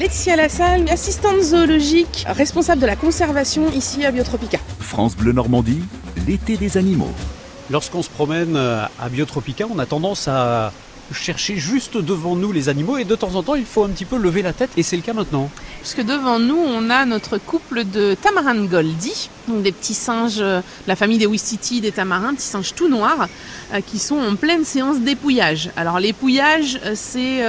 Laetitia Lassalle, assistante zoologique, responsable de la conservation ici à Biotropica. France Bleu Normandie, l'été des animaux. Lorsqu'on se promène euh, à Biotropica, on a tendance à chercher juste devant nous les animaux et de temps en temps il faut un petit peu lever la tête et c'est le cas maintenant. Puisque devant nous on a notre couple de tamarins Goldie, donc des petits singes de la famille des Wistiti, des tamarins, petits singes tout noirs, euh, qui sont en pleine séance d'épouillage. Alors l'épouillage euh, c'est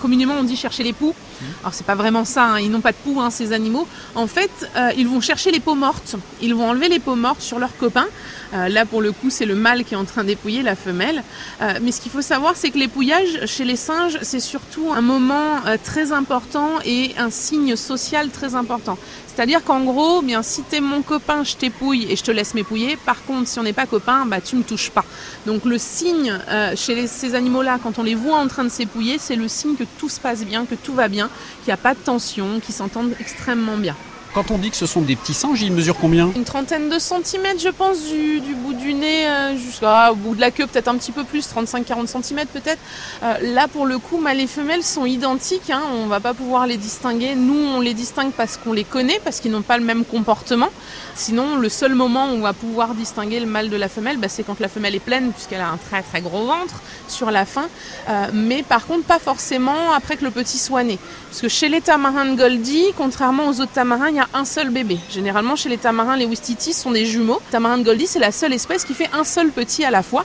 communément on dit chercher les poux. Alors c'est pas vraiment ça, hein. ils n'ont pas de poux ces animaux. En fait, euh, ils vont chercher les peaux mortes. Ils vont enlever les peaux mortes sur leurs copains. Euh, là pour le coup c'est le mâle qui est en train d'épouiller la femelle. Euh, mais ce qu'il faut savoir c'est que l'épouillage chez les singes c'est surtout un moment très important et un signe social très important. C'est-à-dire qu'en gros, eh bien, si t'es mon copain, je t'épouille et je te laisse m'épouiller. Par contre, si on n'est pas copain, bah, tu me touches pas. Donc le signe chez ces animaux-là, quand on les voit en train de s'épouiller, c'est le signe que tout se passe bien, que tout va bien, qu'il n'y a pas de tension, qu'ils s'entendent extrêmement bien. Quand on dit que ce sont des petits singes, ils mesurent combien? Une trentaine de centimètres, je pense, du, bout du nez euh, jusqu'au bout de la queue, peut-être un petit peu plus, 35-40 centimètres peut-être. Euh, là, pour le coup, mâles et femelles sont identiques. Hein, on va pas pouvoir les distinguer. Nous, on les distingue parce qu'on les connaît, parce qu'ils n'ont pas le même comportement. Sinon, le seul moment où on va pouvoir distinguer le mâle de la femelle, bah, c'est quand la femelle est pleine, puisqu'elle a un très très gros ventre sur la fin. Euh, mais par contre, pas forcément après que le petit soit né. Parce que chez les tamarins de Goldie, contrairement aux autres tamarins, il y a un seul bébé. Généralement, chez les tamarins, les Wistiti sont des jumeaux. Tamarin de Goldie, c'est la seule espèce qui fait un seul petit à la fois.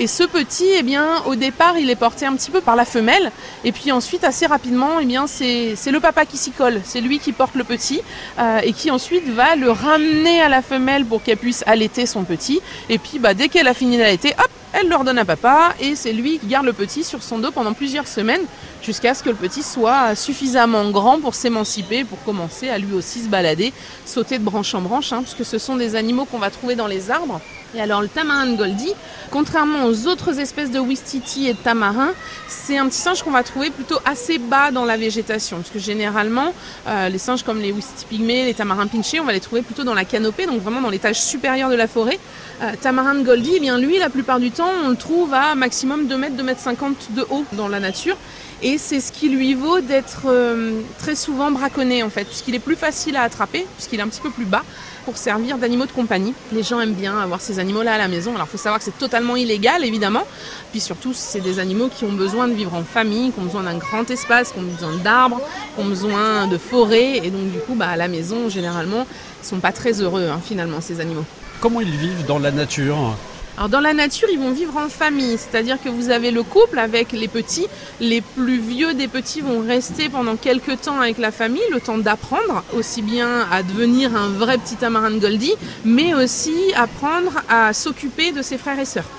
Et ce petit, eh bien, au départ, il est porté un petit peu par la femelle. Et puis ensuite, assez rapidement, eh bien, c'est, le papa qui s'y colle. C'est lui qui porte le petit euh, et qui ensuite va le ramener à la femelle pour qu'elle puisse allaiter son petit. Et puis, bah, dès qu'elle a fini d'allaiter, hop, elle le redonne à papa et c'est lui qui garde le petit sur son dos pendant plusieurs semaines jusqu'à ce que le petit soit suffisamment grand pour s'émanciper, pour commencer à lui aussi se balader, sauter de branche en branche, hein, puisque ce sont des animaux qu'on va trouver dans les arbres. Et alors le tamarin de Goldie, contrairement aux autres espèces de Wistiti et de tamarin, c'est un petit singe qu'on va trouver plutôt assez bas dans la végétation. Parce que généralement, euh, les singes comme les Wistiti pygmées, les tamarins pinchés, on va les trouver plutôt dans la canopée, donc vraiment dans l'étage supérieur de la forêt. Euh, tamarin de Goldie, eh bien lui, la plupart du temps, on le trouve à maximum 2 mètres, 2 mètres 50 de haut dans la nature. Et c'est ce qui lui vaut d'être euh, très souvent braconné en fait, puisqu'il est plus facile à attraper, puisqu'il est un petit peu plus bas pour servir d'animaux de compagnie. Les gens aiment bien avoir ces animaux-là à la maison. Alors il faut savoir que c'est totalement illégal évidemment. Puis surtout, c'est des animaux qui ont besoin de vivre en famille, qui ont besoin d'un grand espace, qui ont besoin d'arbres, qui ont besoin de forêts. Et donc du coup, bah, à la maison, généralement, ils sont pas très heureux hein, finalement ces animaux. Comment ils vivent dans la nature? Alors dans la nature, ils vont vivre en famille, c'est-à-dire que vous avez le couple avec les petits. Les plus vieux des petits vont rester pendant quelques temps avec la famille, le temps d'apprendre aussi bien à devenir un vrai petit tamarin de Goldie, mais aussi apprendre à s'occuper de ses frères et sœurs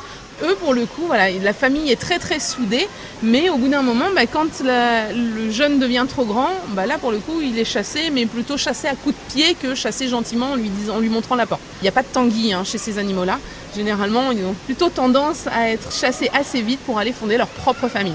eux, pour le coup, voilà, la famille est très très soudée, mais au bout d'un moment, bah, quand le jeune devient trop grand, bah, là pour le coup, il est chassé, mais plutôt chassé à coups de pied que chassé gentiment en lui, montrant la porte. Il n'y a pas de tanguy hein, chez ces animaux-là. Généralement, ils ont plutôt tendance à être chassés assez vite pour aller fonder leur propre famille.